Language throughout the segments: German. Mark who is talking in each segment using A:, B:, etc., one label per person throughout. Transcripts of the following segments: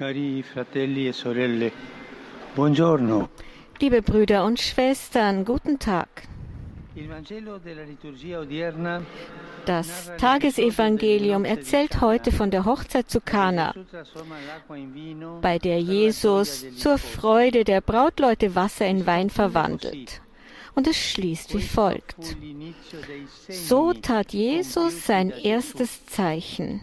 A: Cari fratelli e sorelle, buongiorno.
B: Liebe Brüder und Schwestern, guten Tag. Das Tagesevangelium erzählt heute von der Hochzeit zu Kana, bei der Jesus zur Freude der Brautleute Wasser in Wein verwandelt und es schließt wie folgt. So tat Jesus sein erstes Zeichen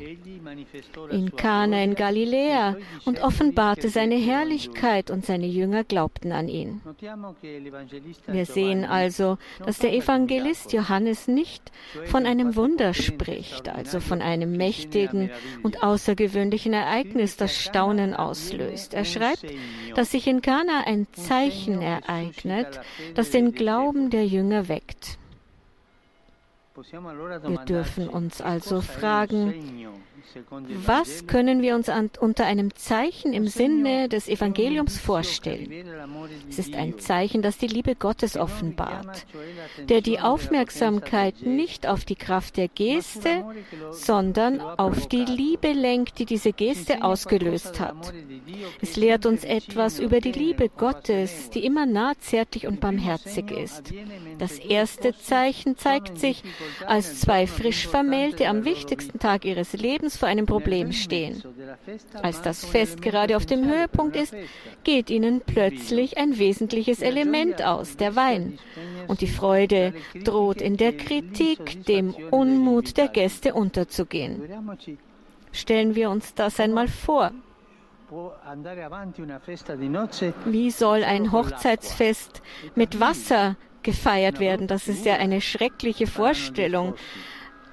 B: in Kana in Galiläa und offenbarte seine Herrlichkeit und seine Jünger glaubten an ihn. Wir sehen also, dass der Evangelist Johannes nicht von einem Wunder spricht, also von einem mächtigen und außergewöhnlichen Ereignis, das Staunen auslöst. Er schreibt, dass sich in Kana ein Zeichen ereignet, das den Glauben Glauben der Jünger weckt. Wir dürfen uns also fragen, was können wir uns an, unter einem Zeichen im Sinne des Evangeliums vorstellen? Es ist ein Zeichen, das die Liebe Gottes offenbart, der die Aufmerksamkeit nicht auf die Kraft der Geste, sondern auf die Liebe lenkt, die diese Geste ausgelöst hat. Es lehrt uns etwas über die Liebe Gottes, die immer nah, zärtlich und barmherzig ist. Das erste Zeichen zeigt sich, als zwei frisch Vermählte am wichtigsten Tag ihres Lebens vor einem Problem stehen. Als das Fest gerade auf dem Höhepunkt ist, geht ihnen plötzlich ein wesentliches Element aus, der Wein. Und die Freude droht in der Kritik, dem Unmut der Gäste unterzugehen. Stellen wir uns das einmal vor. Wie soll ein Hochzeitsfest mit Wasser gefeiert werden? Das ist ja eine schreckliche Vorstellung.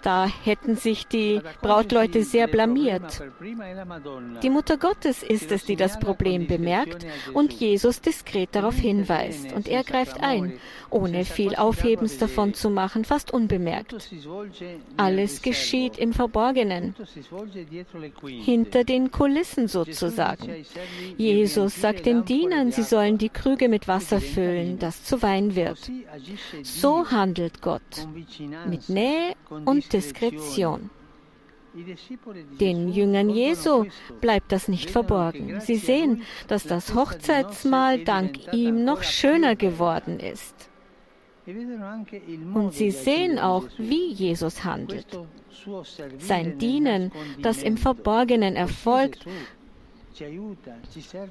B: Da hätten sich die Brautleute sehr blamiert. Die Mutter Gottes ist es, die das Problem bemerkt und Jesus diskret darauf hinweist. Und er greift ein, ohne viel Aufhebens davon zu machen, fast unbemerkt. Alles geschieht im Verborgenen, hinter den Kulissen sozusagen. Jesus sagt den Dienern, sie sollen die Krüge mit Wasser füllen, das zu Wein wird. So handelt Gott mit Nähe und Diskretion. Den Jüngern Jesu bleibt das nicht verborgen. Sie sehen, dass das Hochzeitsmahl dank ihm noch schöner geworden ist. Und sie sehen auch, wie Jesus handelt. Sein Dienen, das im Verborgenen erfolgt,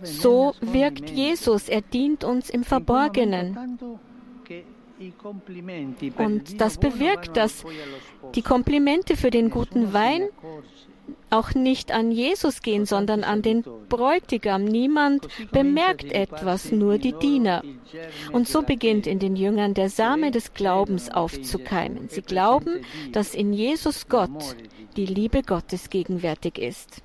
B: so wirkt Jesus. Er dient uns im Verborgenen. Und das bewirkt, dass die Komplimente für den guten Wein auch nicht an Jesus gehen, sondern an den Bräutigam. Niemand bemerkt etwas, nur die Diener. Und so beginnt in den Jüngern der Same des Glaubens aufzukeimen. Sie glauben, dass in Jesus Gott die Liebe Gottes gegenwärtig ist.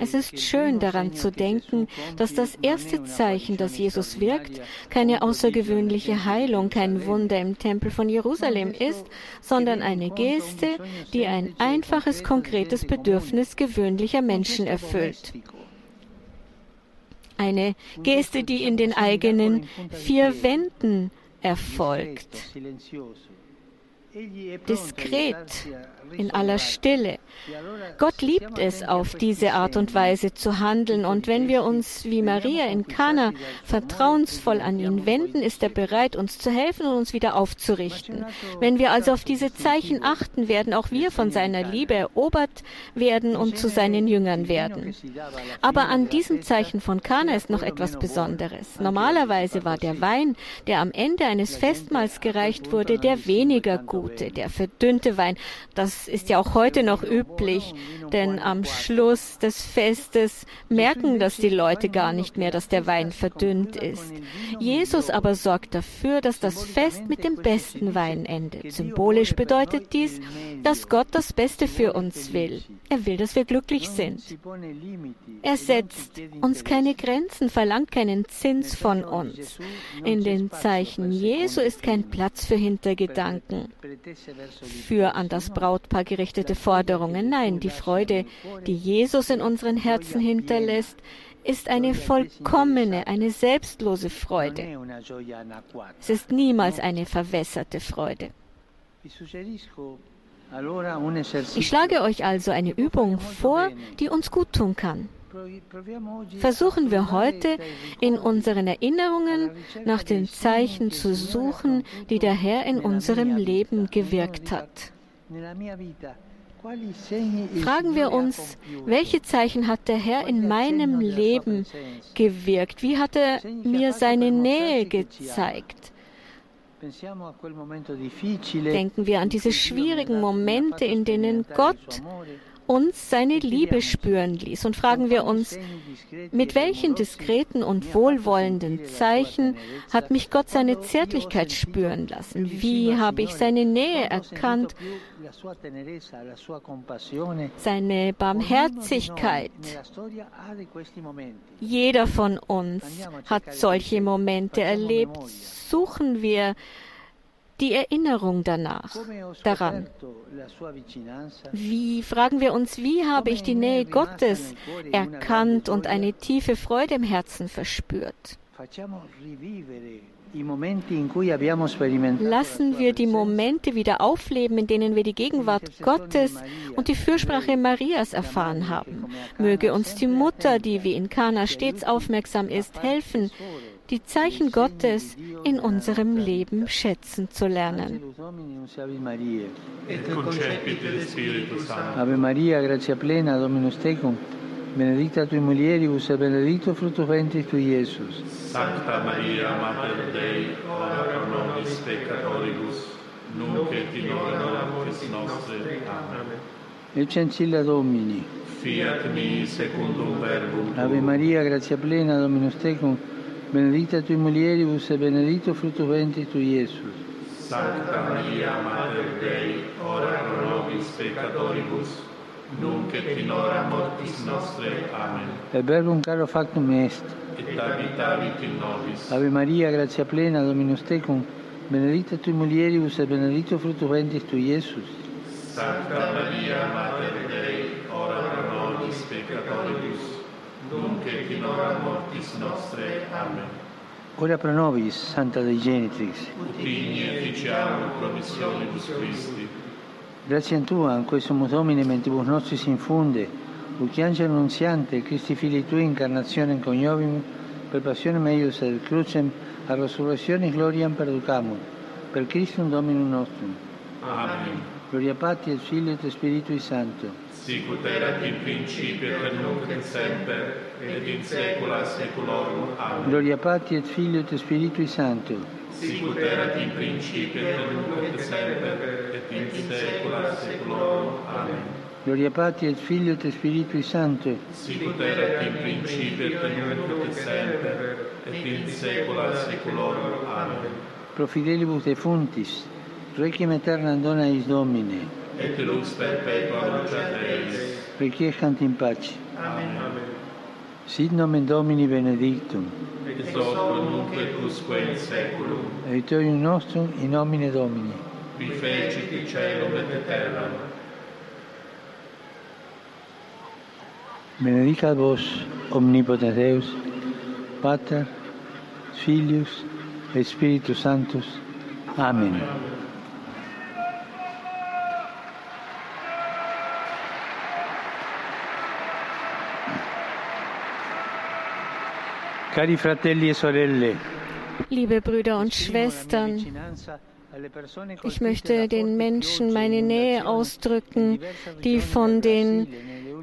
B: Es ist schön daran zu denken, dass das erste Zeichen, das Jesus wirkt, keine außergewöhnliche Heilung, kein Wunder im Tempel von Jerusalem ist, sondern eine Geste, die ein einfaches, konkretes Bedürfnis gewöhnlicher Menschen erfüllt. Eine Geste, die in den eigenen vier Wänden erfolgt diskret, in aller Stille. Gott liebt es, auf diese Art und Weise zu handeln. Und wenn wir uns wie Maria in Kana vertrauensvoll an ihn wenden, ist er bereit, uns zu helfen und uns wieder aufzurichten. Wenn wir also auf diese Zeichen achten, werden auch wir von seiner Liebe erobert werden und zu seinen Jüngern werden. Aber an diesem Zeichen von Kana ist noch etwas Besonderes. Normalerweise war der Wein, der am Ende eines Festmahls gereicht wurde, der weniger gut gute, der verdünnte Wein. Das ist ja auch heute noch üblich, denn am Schluss des Festes merken das die Leute gar nicht mehr, dass der Wein verdünnt ist. Jesus aber sorgt dafür, dass das Fest mit dem besten Wein endet. Symbolisch bedeutet dies, dass Gott das Beste für uns will. Er will, dass wir glücklich sind. Er setzt uns keine Grenzen, verlangt keinen Zins von uns. In den Zeichen Jesu ist kein Platz für Hintergedanken für an das Brautpaar gerichtete Forderungen. Nein, die Freude, die Jesus in unseren Herzen hinterlässt, ist eine vollkommene, eine selbstlose Freude. Es ist niemals eine verwässerte Freude. Ich schlage euch also eine Übung vor, die uns gut tun kann. Versuchen wir heute in unseren Erinnerungen nach den Zeichen zu suchen, die der Herr in unserem Leben gewirkt hat. Fragen wir uns, welche Zeichen hat der Herr in meinem Leben gewirkt? Wie hat er mir seine Nähe gezeigt? Denken wir an diese schwierigen Momente, in denen Gott uns seine Liebe spüren ließ. Und fragen wir uns, mit welchen diskreten und wohlwollenden Zeichen hat mich Gott seine Zärtlichkeit spüren lassen? Wie habe ich seine Nähe erkannt, seine Barmherzigkeit? Jeder von uns hat solche Momente erlebt. Suchen wir die Erinnerung danach, daran. Wie fragen wir uns, wie habe ich die Nähe Gottes erkannt und eine tiefe Freude im Herzen verspürt? Lassen wir die Momente wieder aufleben, in denen wir die Gegenwart Gottes und die Fürsprache Marias erfahren haben. Möge uns die Mutter, die wie in Kana stets aufmerksam ist, helfen, die Zeichen Gottes in unserem Leben schätzen zu lernen.
A: Ave Maria, gratia plena, Dominus tecum, benedicta tui mulieribus e benedictus fructus ventris tui, Iesus.
C: Sancta Maria, Mater Dei, ora pro nobis peccatoribus, nunc et in hora mortis nostre. Amen.
A: Ecce ancilla Domini.
C: Fiat mi secundum verbum.
A: Ave Maria, gratia plena, Dominus tecum, benedicta tui mulieribus e benedictus fructus ventris tui, Iesus.
C: Sancta Maria, Mater Dei, ora pro nobis peccatoribus, nunc et in hora mortis nostre. Amen.
A: Et verbum caro factum est.
C: Et habitavit in nobis.
A: Ave Maria, gratia plena, Dominus tecum, benedicta tui mulieribus e benedictus fructus ventris tui, Iesus.
C: Sancta Maria, Mater Dei, ora pro nobis peccatoribus, nunc et in hora mortis nostre. Amen.
A: Ora pro nobis, Santa Dei Genitrix.
C: Utini efficiamur promissionibus Christi.
A: Grazie a Tua, in questo Domine, mentibus nostris infunde, ut angelo nunziante, Christi Fili Tui, incarnazione coniovimus, per passione meius et crucem, a resurrectionis gloriam perducamur, per Christum Dominum nostrum.
C: Amen.
A: Gloria Patri et Filio et Spiritui Sancto.
C: Sicut erat in principio et nunc et semper, et in saecula saeculorum. Amen.
A: Gloria Patri et Filio et Spiritui Sancto.
C: Sicut erat in principio et nunc et semper, et in saecula saeculorum. Amen.
A: Gloria Patri et Filio et Spiritui Sancto.
C: Sicut erat in principio et nunc et semper, et in saecula saeculorum. Amen.
A: Pro fidelibus defuntis, Requiem aeternam dona eis Domine.
C: Et lux perpetua luceat eis.
A: Requiescant in pace.
C: Amen. Amen.
A: Sit nomen Domini benedictum.
C: Et hoc nunc et usque in saeculum.
A: Aiuterium nostrum in nomine Domini.
C: Qui fecit caelum et terram.
A: Benedicat vos omnipotens Deus, Pater, Filius et Spiritus Sanctus. Amen. Amen. Cari fratelli e sorelle,
B: Liebe Brüder und Schwestern, ich möchte den Menschen meine Nähe ausdrücken, die von den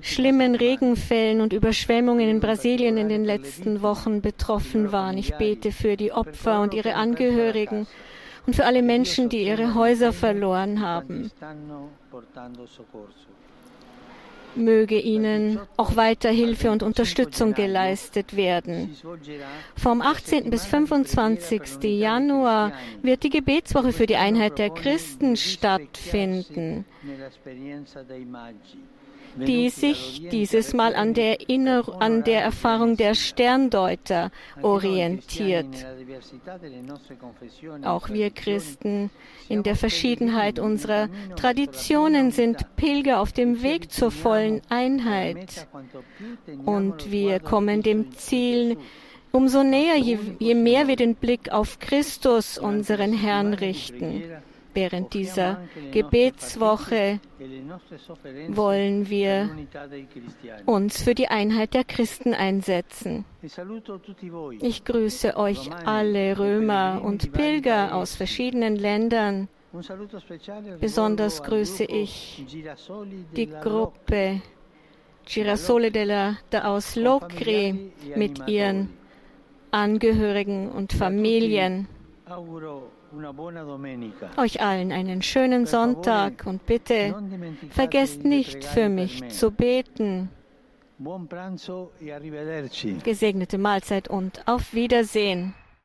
B: schlimmen Regenfällen und Überschwemmungen in Brasilien in den letzten Wochen betroffen waren. Ich bete für die Opfer und ihre Angehörigen und für alle Menschen, die ihre Häuser verloren haben. Möge ihnen auch weiter Hilfe und Unterstützung geleistet werden. Vom 18. bis 25. Januar wird die Gebetswoche für die Einheit der Christen stattfinden, die sich dieses Mal an der, Inner an der Erfahrung der Sterndeuter orientiert. Auch wir Christen in der Verschiedenheit unserer Traditionen sind Pilger auf dem Weg zur vollen Einheit. Und wir kommen dem Ziel umso näher, je, je mehr wir den Blick auf Christus, unseren Herrn, richten. Während dieser Gebetswoche wollen wir uns für die Einheit der Christen einsetzen. Ich grüße euch alle Römer und Pilger aus verschiedenen Ländern. Besonders grüße ich die Gruppe Girasole della, aus Locri mit ihren Angehörigen und Familien. Euch allen einen schönen Sonntag und bitte vergesst nicht für mich zu beten. E Gesegnete Mahlzeit und auf Wiedersehen.